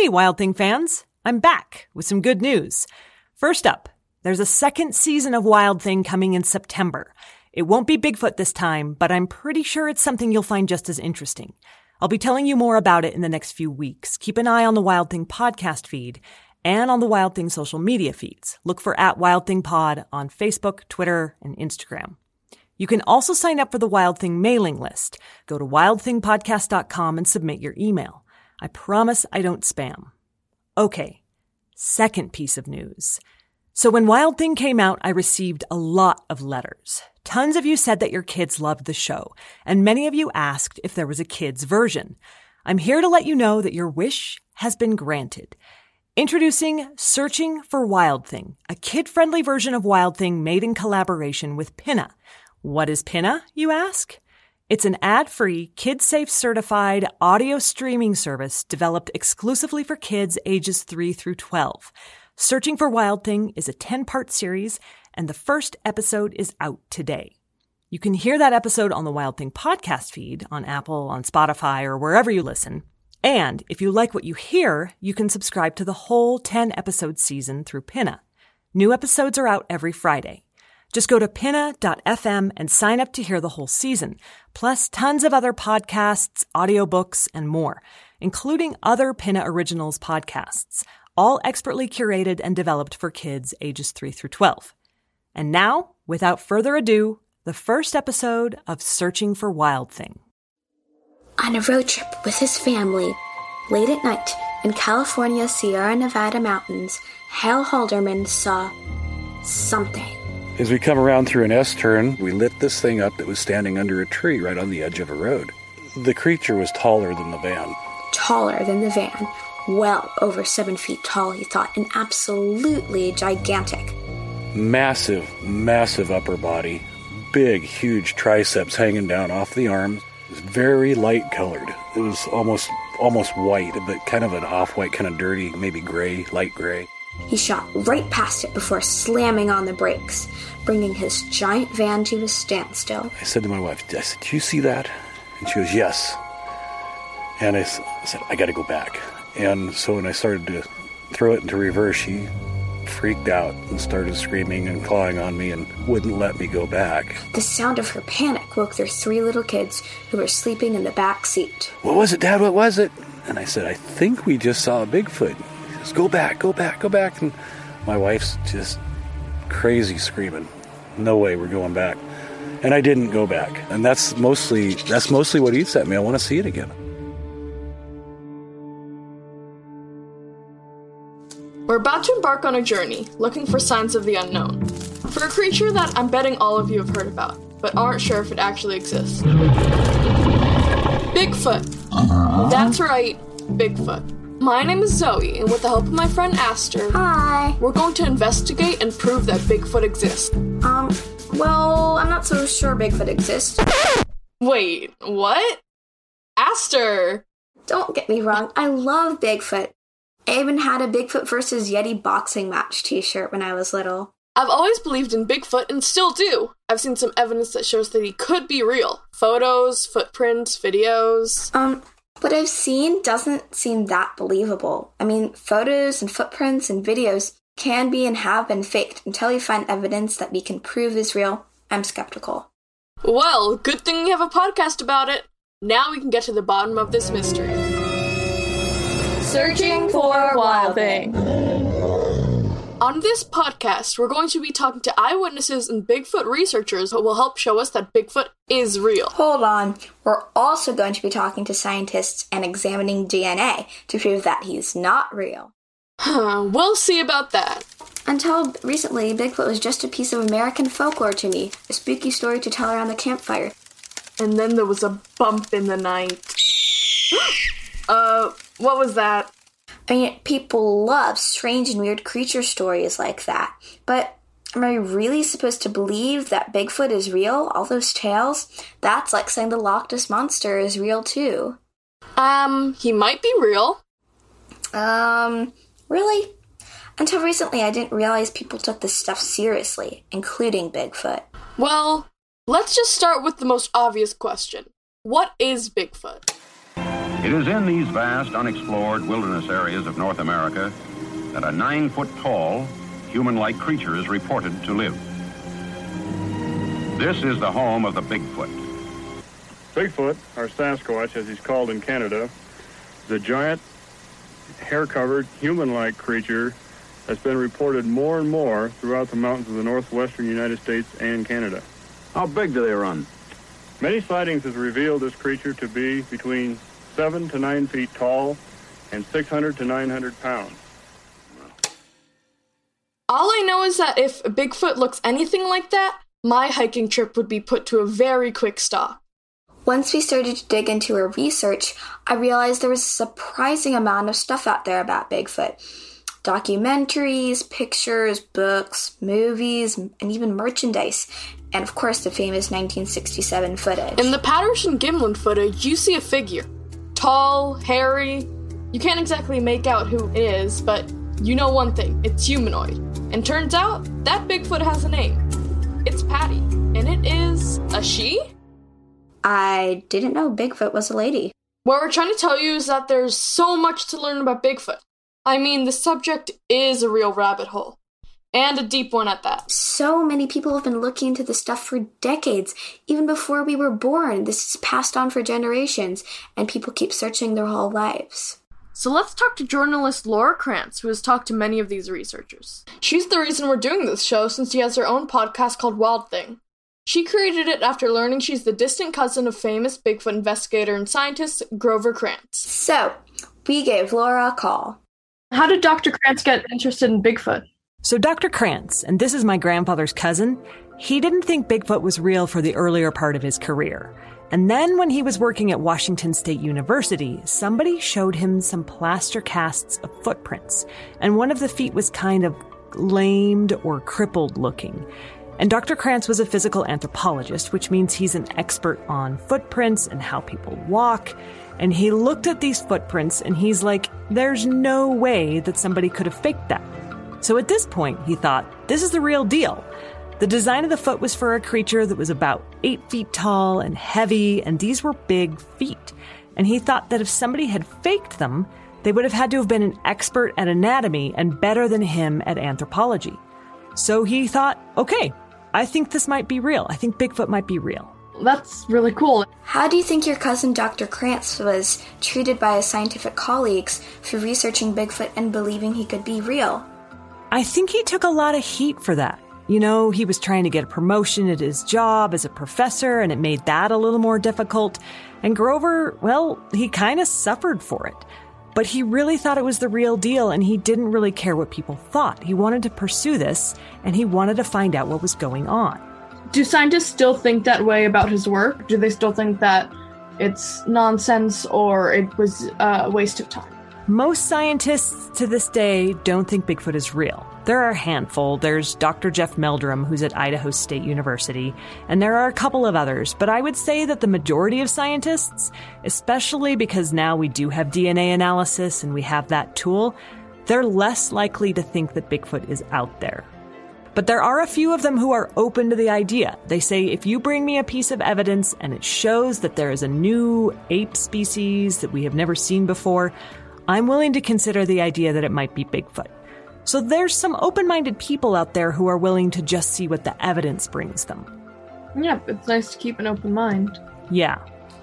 Hey, Wild Thing fans! I'm back with some good news. First up, there's a second season of Wild Thing coming in September. It won't be Bigfoot this time, but I'm pretty sure it's something you'll find just as interesting. I'll be telling you more about it in the next few weeks. Keep an eye on the Wild Thing podcast feed and on the Wild Thing social media feeds. Look for at Wild Thing Pod on Facebook, Twitter, and Instagram. You can also sign up for the Wild Thing mailing list. Go to wildthingpodcast.com and submit your email. I promise I don't spam. Okay, second piece of news. So when Wild Thing came out, I received a lot of letters. Tons of you said that your kids loved the show, and many of you asked if there was a kids version. I'm here to let you know that your wish has been granted. Introducing Searching for Wild Thing, a kid-friendly version of Wild Thing made in collaboration with Pinna. What is Pinna, you ask? It's an ad-free, kid-safe certified audio streaming service developed exclusively for kids ages 3 through 12. Searching for Wild Thing is a 10-part series and the first episode is out today. You can hear that episode on the Wild Thing podcast feed on Apple, on Spotify, or wherever you listen. And if you like what you hear, you can subscribe to the whole 10 episode season through Pinna. New episodes are out every Friday. Just go to pinna.fm and sign up to hear the whole season, plus tons of other podcasts, audiobooks, and more, including other Pinna Originals podcasts, all expertly curated and developed for kids ages 3 through 12. And now, without further ado, the first episode of Searching for Wild Thing. On a road trip with his family, late at night in California's Sierra Nevada mountains, Hal Halderman saw something. As we come around through an S turn, we lit this thing up that was standing under a tree right on the edge of a road. The creature was taller than the van. Taller than the van, well over seven feet tall, he thought, and absolutely gigantic. Massive, massive upper body, big, huge triceps hanging down off the arms. It was very light colored. It was almost almost white, but kind of an off-white, kind of dirty, maybe gray, light gray. He shot right past it before slamming on the brakes, bringing his giant van to a standstill. I said to my wife, I said, Do you see that? And she goes, Yes. And I said, I got to go back. And so when I started to throw it into reverse, she freaked out and started screaming and clawing on me and wouldn't let me go back. The sound of her panic woke their three little kids who were sleeping in the back seat. What was it, Dad? What was it? And I said, I think we just saw a Bigfoot. He says, Go back, go back, go back. And my wife's just crazy screaming. No way, we're going back. And I didn't go back. And that's mostly that's mostly what eats at me. I want to see it again. We're about to embark on a journey, looking for signs of the unknown. For a creature that I'm betting all of you have heard about, but aren't sure if it actually exists. Bigfoot. Uh-huh. That's right, Bigfoot. My name is Zoe, and with the help of my friend Aster, Hi. we're going to investigate and prove that Bigfoot exists. Um, well, I'm not so sure Bigfoot exists. Wait, what? Aster! Don't get me wrong, I love Bigfoot. I even had a Bigfoot versus Yeti boxing match t shirt when I was little. I've always believed in Bigfoot and still do. I've seen some evidence that shows that he could be real photos, footprints, videos. Um, what I've seen doesn't seem that believable. I mean, photos and footprints and videos can be and have been faked until you find evidence that we can prove is real. I'm skeptical. Well, good thing we have a podcast about it. Now we can get to the bottom of this mystery. Searching for a Wild Thing. On this podcast, we're going to be talking to eyewitnesses and Bigfoot researchers who will help show us that Bigfoot is real. Hold on. We're also going to be talking to scientists and examining DNA to prove that he's not real. Huh, we'll see about that. Until recently, Bigfoot was just a piece of American folklore to me, a spooky story to tell around the campfire. And then there was a bump in the night. uh, what was that? I mean, people love strange and weird creature stories like that. But am I really supposed to believe that Bigfoot is real? All those tales? That's like saying the Loch Ness Monster is real too. Um, he might be real. Um, really? Until recently, I didn't realize people took this stuff seriously, including Bigfoot. Well, let's just start with the most obvious question What is Bigfoot? It is in these vast, unexplored wilderness areas of North America that a nine foot tall, human like creature is reported to live. This is the home of the Bigfoot. Bigfoot, or Sasquatch as he's called in Canada, is a giant, hair covered, human like creature that's been reported more and more throughout the mountains of the northwestern United States and Canada. How big do they run? Many sightings have revealed this creature to be between 7 to 9 feet tall and 600 to 900 pounds. All I know is that if Bigfoot looks anything like that, my hiking trip would be put to a very quick stop. Once we started to dig into our research, I realized there was a surprising amount of stuff out there about Bigfoot documentaries, pictures, books, movies, and even merchandise. And of course, the famous 1967 footage. In the Patterson Gimlin footage, you see a figure. Tall, hairy. You can't exactly make out who it is, but you know one thing it's humanoid. And turns out, that Bigfoot has a name. It's Patty. And it is a she? I didn't know Bigfoot was a lady. What we're trying to tell you is that there's so much to learn about Bigfoot. I mean, the subject is a real rabbit hole. And a deep one at that. So many people have been looking into this stuff for decades, even before we were born. This is passed on for generations, and people keep searching their whole lives. So let's talk to journalist Laura Krantz, who has talked to many of these researchers. She's the reason we're doing this show since she has her own podcast called Wild Thing. She created it after learning she's the distant cousin of famous Bigfoot investigator and scientist Grover Krantz. So, we gave Laura a call. How did Dr. Krantz get interested in Bigfoot? So, Dr. Krantz, and this is my grandfather's cousin, he didn't think Bigfoot was real for the earlier part of his career. And then when he was working at Washington State University, somebody showed him some plaster casts of footprints, and one of the feet was kind of lamed or crippled looking. And Dr. Krantz was a physical anthropologist, which means he's an expert on footprints and how people walk. And he looked at these footprints and he's like, there's no way that somebody could have faked that. So at this point, he thought, this is the real deal. The design of the foot was for a creature that was about eight feet tall and heavy, and these were big feet. And he thought that if somebody had faked them, they would have had to have been an expert at anatomy and better than him at anthropology. So he thought, okay, I think this might be real. I think Bigfoot might be real. That's really cool. How do you think your cousin Dr. Krantz was treated by his scientific colleagues for researching Bigfoot and believing he could be real? I think he took a lot of heat for that. You know, he was trying to get a promotion at his job as a professor, and it made that a little more difficult. And Grover, well, he kind of suffered for it. But he really thought it was the real deal, and he didn't really care what people thought. He wanted to pursue this, and he wanted to find out what was going on. Do scientists still think that way about his work? Do they still think that it's nonsense or it was uh, a waste of time? Most scientists to this day don't think Bigfoot is real. There are a handful. There's Dr. Jeff Meldrum, who's at Idaho State University, and there are a couple of others. But I would say that the majority of scientists, especially because now we do have DNA analysis and we have that tool, they're less likely to think that Bigfoot is out there. But there are a few of them who are open to the idea. They say if you bring me a piece of evidence and it shows that there is a new ape species that we have never seen before, I'm willing to consider the idea that it might be Bigfoot. So there's some open minded people out there who are willing to just see what the evidence brings them. Yeah, it's nice to keep an open mind. Yeah.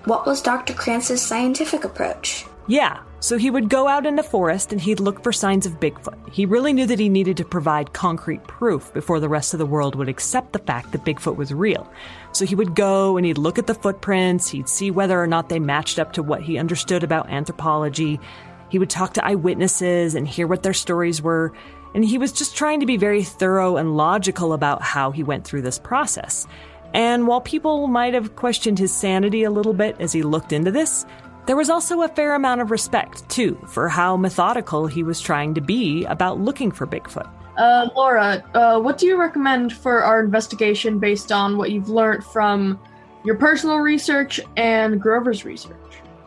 What was Dr. Krantz's scientific approach? Yeah. So he would go out in the forest and he'd look for signs of Bigfoot. He really knew that he needed to provide concrete proof before the rest of the world would accept the fact that Bigfoot was real. So he would go and he'd look at the footprints, he'd see whether or not they matched up to what he understood about anthropology. He would talk to eyewitnesses and hear what their stories were. And he was just trying to be very thorough and logical about how he went through this process. And while people might have questioned his sanity a little bit as he looked into this, there was also a fair amount of respect, too, for how methodical he was trying to be about looking for Bigfoot. Uh, Laura, uh, what do you recommend for our investigation based on what you've learned from your personal research and Grover's research?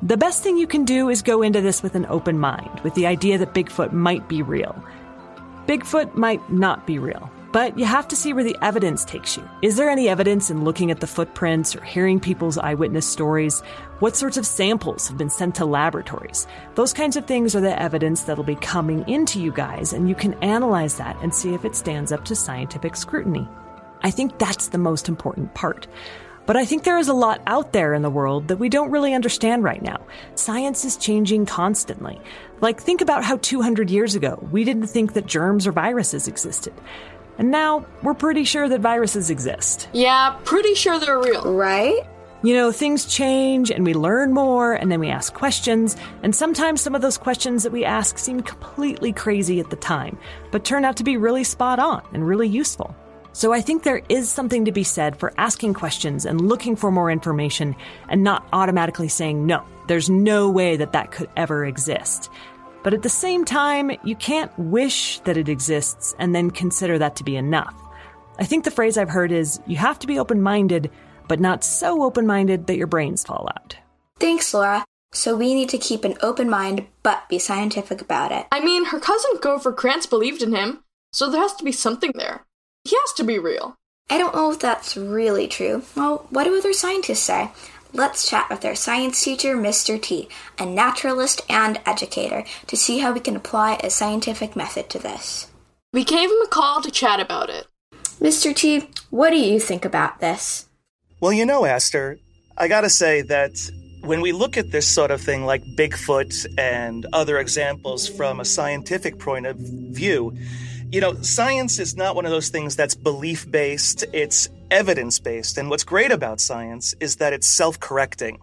The best thing you can do is go into this with an open mind, with the idea that Bigfoot might be real. Bigfoot might not be real. But you have to see where the evidence takes you. Is there any evidence in looking at the footprints or hearing people's eyewitness stories? What sorts of samples have been sent to laboratories? Those kinds of things are the evidence that'll be coming into you guys, and you can analyze that and see if it stands up to scientific scrutiny. I think that's the most important part. But I think there is a lot out there in the world that we don't really understand right now. Science is changing constantly. Like, think about how 200 years ago we didn't think that germs or viruses existed. And now we're pretty sure that viruses exist. Yeah, pretty sure they're real. Right? You know, things change and we learn more and then we ask questions, and sometimes some of those questions that we ask seem completely crazy at the time, but turn out to be really spot on and really useful. So I think there is something to be said for asking questions and looking for more information and not automatically saying, no, there's no way that that could ever exist. But at the same time, you can't wish that it exists and then consider that to be enough. I think the phrase I've heard is you have to be open minded, but not so open minded that your brains fall out. Thanks, Laura. So we need to keep an open mind, but be scientific about it. I mean, her cousin Grover Krantz believed in him, so there has to be something there. He has to be real. I don't know if that's really true. Well, what do other scientists say? Let's chat with our science teacher, Mr. T, a naturalist and educator, to see how we can apply a scientific method to this. We gave him a call to chat about it. Mr. T, what do you think about this? Well, you know, Aster, I gotta say that when we look at this sort of thing like Bigfoot and other examples from a scientific point of view, you know, science is not one of those things that's belief based, it's evidence based. And what's great about science is that it's self correcting.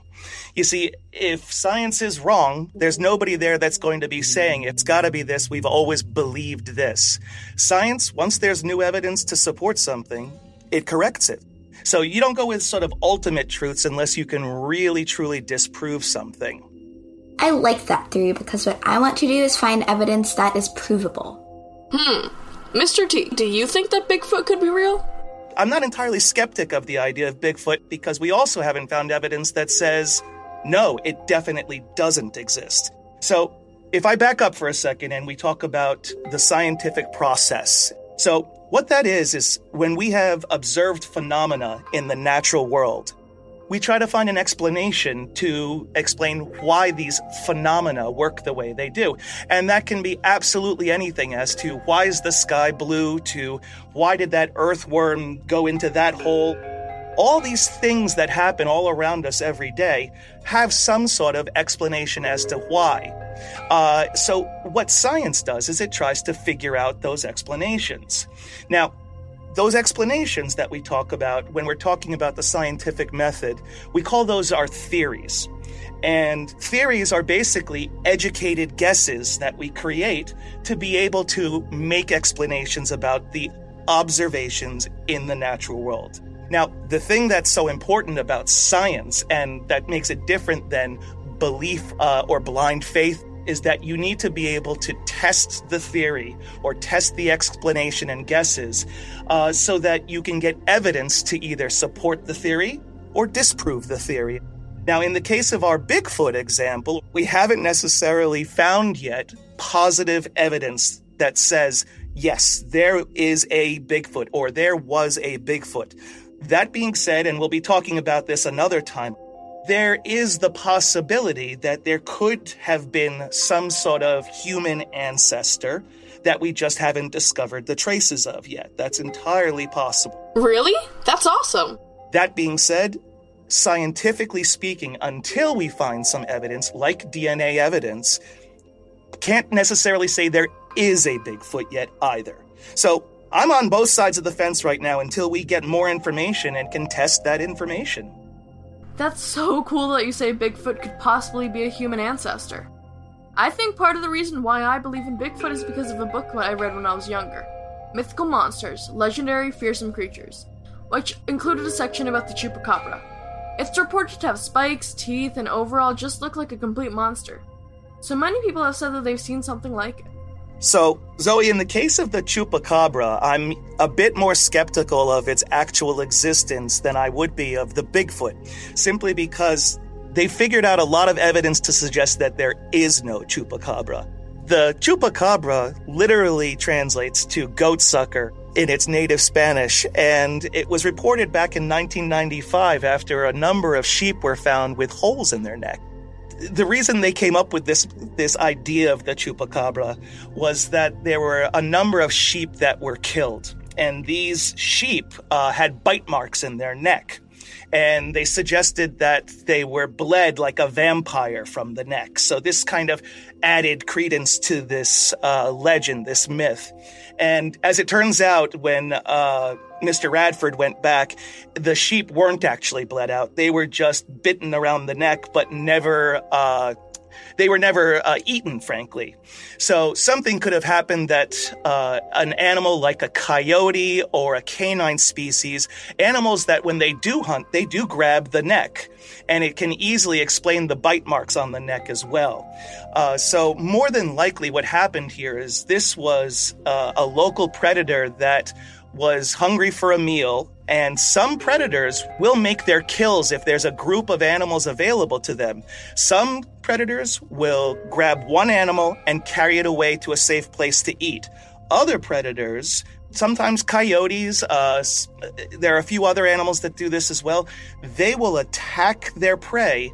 You see, if science is wrong, there's nobody there that's going to be saying it's got to be this, we've always believed this. Science, once there's new evidence to support something, it corrects it. So you don't go with sort of ultimate truths unless you can really truly disprove something. I like that theory because what I want to do is find evidence that is provable. Hmm. Mr. T, do you think that Bigfoot could be real? I'm not entirely skeptic of the idea of Bigfoot because we also haven't found evidence that says, no, it definitely doesn't exist. So, if I back up for a second and we talk about the scientific process. So, what that is, is when we have observed phenomena in the natural world, we try to find an explanation to explain why these phenomena work the way they do. And that can be absolutely anything as to why is the sky blue to why did that earthworm go into that hole. All these things that happen all around us every day have some sort of explanation as to why. Uh, so, what science does is it tries to figure out those explanations. Now, those explanations that we talk about when we're talking about the scientific method, we call those our theories. And theories are basically educated guesses that we create to be able to make explanations about the observations in the natural world. Now, the thing that's so important about science and that makes it different than belief uh, or blind faith is that you need to be able to test the theory or test the explanation and guesses uh, so that you can get evidence to either support the theory or disprove the theory. Now, in the case of our Bigfoot example, we haven't necessarily found yet positive evidence that says, yes, there is a Bigfoot or there was a Bigfoot. That being said, and we'll be talking about this another time, there is the possibility that there could have been some sort of human ancestor that we just haven't discovered the traces of yet. That's entirely possible. Really? That's awesome. That being said, scientifically speaking, until we find some evidence, like DNA evidence, can't necessarily say there is a Bigfoot yet either. So I'm on both sides of the fence right now until we get more information and can test that information. That's so cool that you say Bigfoot could possibly be a human ancestor. I think part of the reason why I believe in Bigfoot is because of a book that I read when I was younger Mythical Monsters Legendary Fearsome Creatures, which included a section about the Chupacabra. It's reported to have spikes, teeth, and overall just look like a complete monster. So many people have said that they've seen something like it. So, Zoe, in the case of the chupacabra, I'm a bit more skeptical of its actual existence than I would be of the Bigfoot, simply because they figured out a lot of evidence to suggest that there is no chupacabra. The chupacabra literally translates to goat sucker in its native Spanish, and it was reported back in 1995 after a number of sheep were found with holes in their neck. The reason they came up with this this idea of the chupacabra was that there were a number of sheep that were killed, and these sheep uh, had bite marks in their neck and they suggested that they were bled like a vampire from the neck. So this kind of added credence to this uh, legend, this myth. And as it turns out, when uh, Mr. Radford went back, the sheep weren't actually bled out. They were just bitten around the neck, but never uh, they were never uh, eaten, frankly. So something could have happened that uh, an animal like a coyote or a canine species, animals that when they do hunt, they do grab the neck. And it can easily explain the bite marks on the neck as well. Uh, so, more than likely, what happened here is this was uh, a local predator that was hungry for a meal, and some predators will make their kills if there's a group of animals available to them. Some predators will grab one animal and carry it away to a safe place to eat. Other predators, sometimes coyotes, uh, there are a few other animals that do this as well, they will attack their prey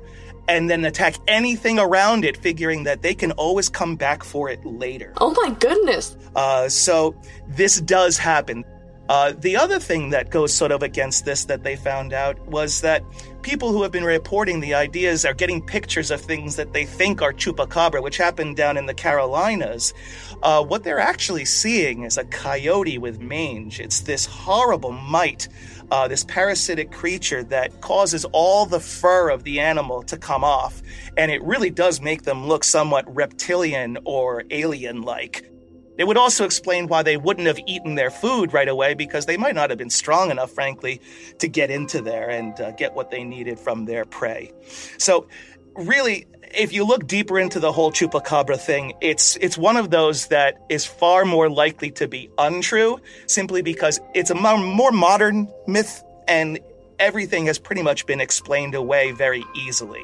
and then attack anything around it, figuring that they can always come back for it later. Oh my goodness. Uh, so this does happen. Uh, the other thing that goes sort of against this that they found out was that people who have been reporting the ideas are getting pictures of things that they think are chupacabra, which happened down in the Carolinas. Uh, what they're actually seeing is a coyote with mange. It's this horrible mite, uh, this parasitic creature that causes all the fur of the animal to come off. And it really does make them look somewhat reptilian or alien like. It would also explain why they wouldn't have eaten their food right away because they might not have been strong enough, frankly, to get into there and uh, get what they needed from their prey. So, really, if you look deeper into the whole chupacabra thing, it's it's one of those that is far more likely to be untrue, simply because it's a more modern myth and everything has pretty much been explained away very easily.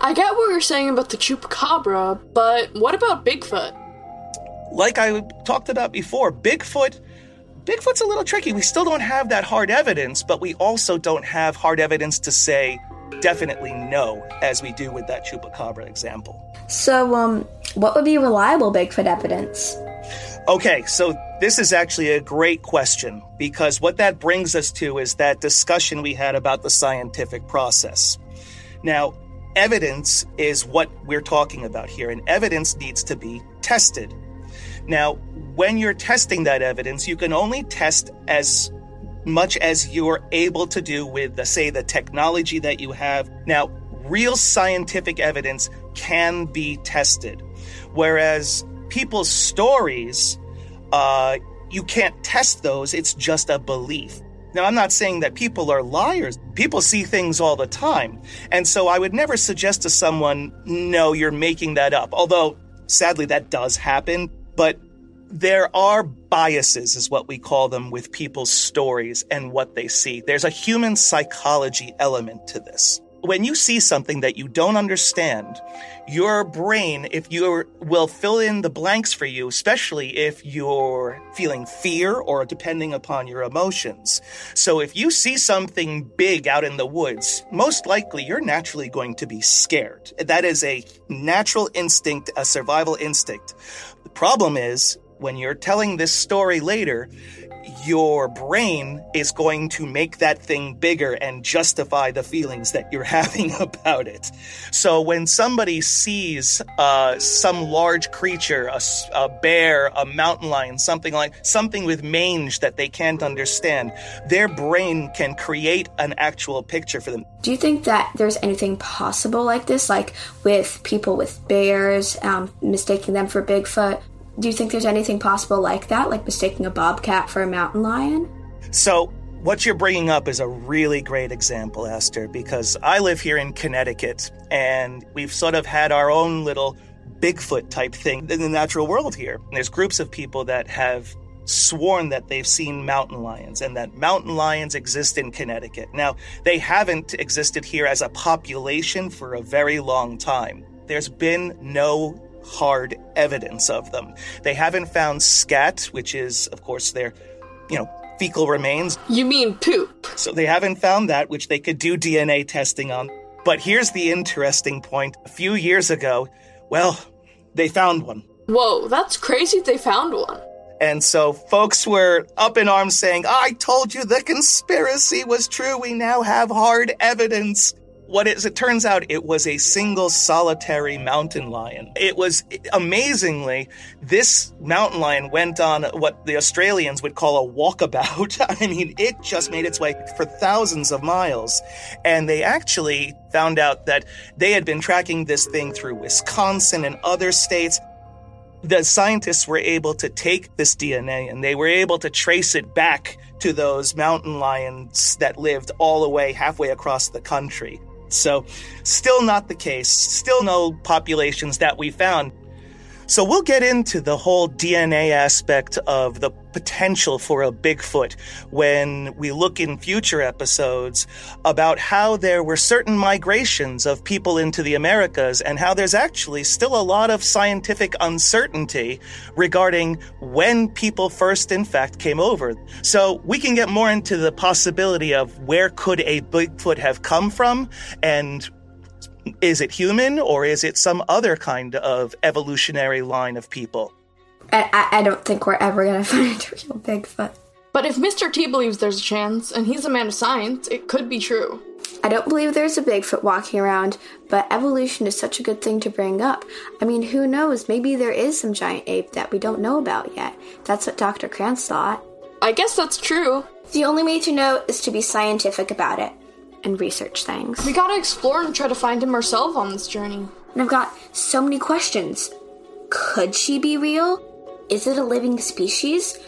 I get what you're saying about the chupacabra, but what about Bigfoot? Like I talked about before, Bigfoot Bigfoot's a little tricky. We still don't have that hard evidence, but we also don't have hard evidence to say definitely no, as we do with that chupacabra example. So, um, what would be reliable Bigfoot evidence? Okay, so this is actually a great question because what that brings us to is that discussion we had about the scientific process. Now, evidence is what we're talking about here, and evidence needs to be tested. Now, when you're testing that evidence, you can only test as much as you're able to do with, the, say, the technology that you have. Now, real scientific evidence can be tested, whereas people's stories, uh, you can't test those. It's just a belief. Now, I'm not saying that people are liars. People see things all the time. And so I would never suggest to someone, no, you're making that up. Although, sadly, that does happen. But there are biases, is what we call them, with people's stories and what they see. There's a human psychology element to this. When you see something that you don't understand, your brain, if you will fill in the blanks for you, especially if you're feeling fear or depending upon your emotions. So if you see something big out in the woods, most likely you're naturally going to be scared. That is a natural instinct, a survival instinct. The problem is when you're telling this story later, your brain is going to make that thing bigger and justify the feelings that you're having about it. So when somebody sees uh, some large creature, a, a, bear, a mountain lion, something like something with mange that they can't understand, their brain can create an actual picture for them. Do you think that there's anything possible like this, like with people with bears, um, mistaking them for Bigfoot? Do you think there's anything possible like that, like mistaking a bobcat for a mountain lion? So, what you're bringing up is a really great example, Aster, because I live here in Connecticut and we've sort of had our own little Bigfoot type thing in the natural world here. There's groups of people that have sworn that they've seen mountain lions and that mountain lions exist in Connecticut. Now, they haven't existed here as a population for a very long time. There's been no hard evidence of them. They haven't found scat, which is, of course, their you know, fecal remains. You mean poop? So they haven't found that, which they could do DNA testing on. But here's the interesting point. A few years ago, well, they found one. Whoa, that's crazy they found one. And so folks were up in arms saying, I told you the conspiracy was true. We now have hard evidence. What is, it turns out it was a single solitary mountain lion. It was amazingly, this mountain lion went on what the Australians would call a walkabout. I mean, it just made its way for thousands of miles. And they actually found out that they had been tracking this thing through Wisconsin and other states the scientists were able to take this DNA and they were able to trace it back to those mountain lions that lived all the way halfway across the country. So, still not the case, still no populations that we found. So we'll get into the whole DNA aspect of the potential for a Bigfoot when we look in future episodes about how there were certain migrations of people into the Americas and how there's actually still a lot of scientific uncertainty regarding when people first in fact came over. So we can get more into the possibility of where could a Bigfoot have come from and is it human or is it some other kind of evolutionary line of people? I, I don't think we're ever going to find a real Bigfoot. But if Mr. T believes there's a chance, and he's a man of science, it could be true. I don't believe there's a Bigfoot walking around, but evolution is such a good thing to bring up. I mean, who knows? Maybe there is some giant ape that we don't know about yet. That's what Dr. Krantz thought. I guess that's true. The only way to know is to be scientific about it and research things. We gotta explore and try to find him ourselves on this journey. And I've got so many questions. Could she be real? Is it a living species?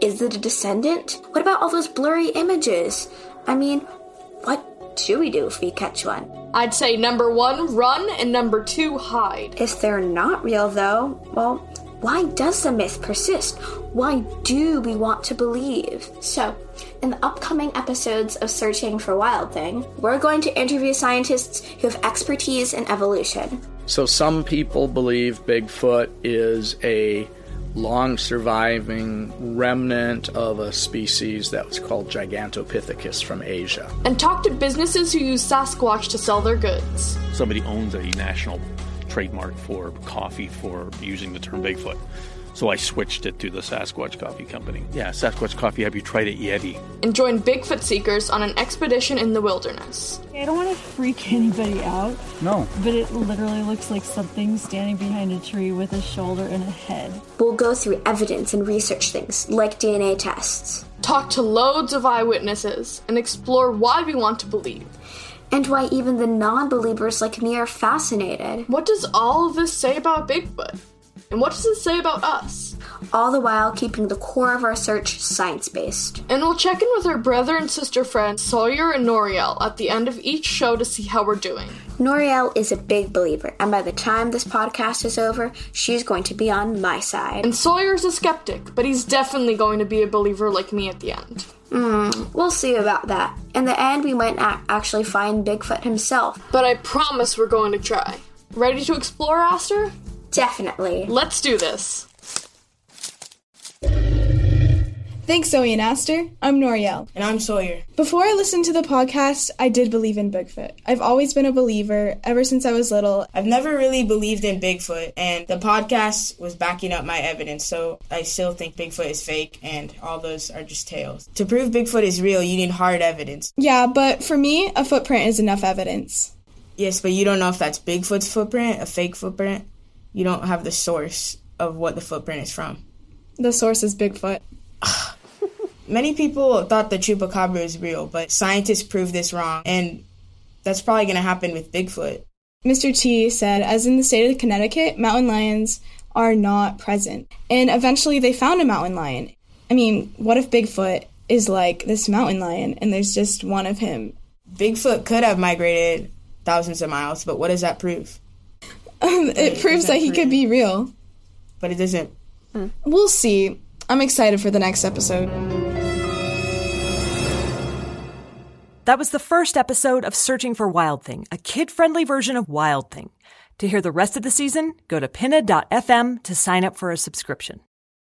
Is it a descendant? What about all those blurry images? I mean, what do we do if we catch one? I'd say number one, run, and number two, hide. If they're not real, though, well, why does the myth persist? Why do we want to believe? So, in the upcoming episodes of Searching for Wild Thing, we're going to interview scientists who have expertise in evolution. So, some people believe Bigfoot is a long surviving remnant of a species that was called Gigantopithecus from Asia. And talk to businesses who use Sasquatch to sell their goods. Somebody owns a national trademark for coffee for using the term Bigfoot. So I switched it to the Sasquatch Coffee Company. Yeah, Sasquatch Coffee. Have you tried it, Yeti? And join Bigfoot seekers on an expedition in the wilderness. I don't want to freak anybody out. No. But it literally looks like something standing behind a tree with a shoulder and a head. We'll go through evidence and research things, like DNA tests. Talk to loads of eyewitnesses and explore why we want to believe and why even the non believers like me are fascinated. What does all of this say about Bigfoot? And what does it say about us? All the while keeping the core of our search science based. And we'll check in with our brother and sister friends Sawyer and Noriel at the end of each show to see how we're doing. Noriel is a big believer, and by the time this podcast is over, she's going to be on my side. And Sawyer's a skeptic, but he's definitely going to be a believer like me at the end. Hmm, we'll see about that. In the end, we might not actually find Bigfoot himself. But I promise we're going to try. Ready to explore, Aster? Definitely. Let's do this. Thanks, Zoe and Aster. I'm Noriel. And I'm Sawyer. Before I listened to the podcast, I did believe in Bigfoot. I've always been a believer ever since I was little. I've never really believed in Bigfoot, and the podcast was backing up my evidence, so I still think Bigfoot is fake and all those are just tales. To prove Bigfoot is real, you need hard evidence. Yeah, but for me, a footprint is enough evidence. Yes, but you don't know if that's Bigfoot's footprint, a fake footprint. You don't have the source of what the footprint is from. The source is Bigfoot. Many people thought the chupacabra is real, but scientists proved this wrong, and that's probably going to happen with Bigfoot. Mr. T said, as in the state of Connecticut, mountain lions are not present. And eventually they found a mountain lion. I mean, what if Bigfoot is like this mountain lion and there's just one of him? Bigfoot could have migrated thousands of miles, but what does that prove? Um, it, it proves that he prove. could be real. But it doesn't. We'll see. I'm excited for the next episode. That was the first episode of Searching for Wild Thing, a kid friendly version of Wild Thing. To hear the rest of the season, go to pinna.fm to sign up for a subscription.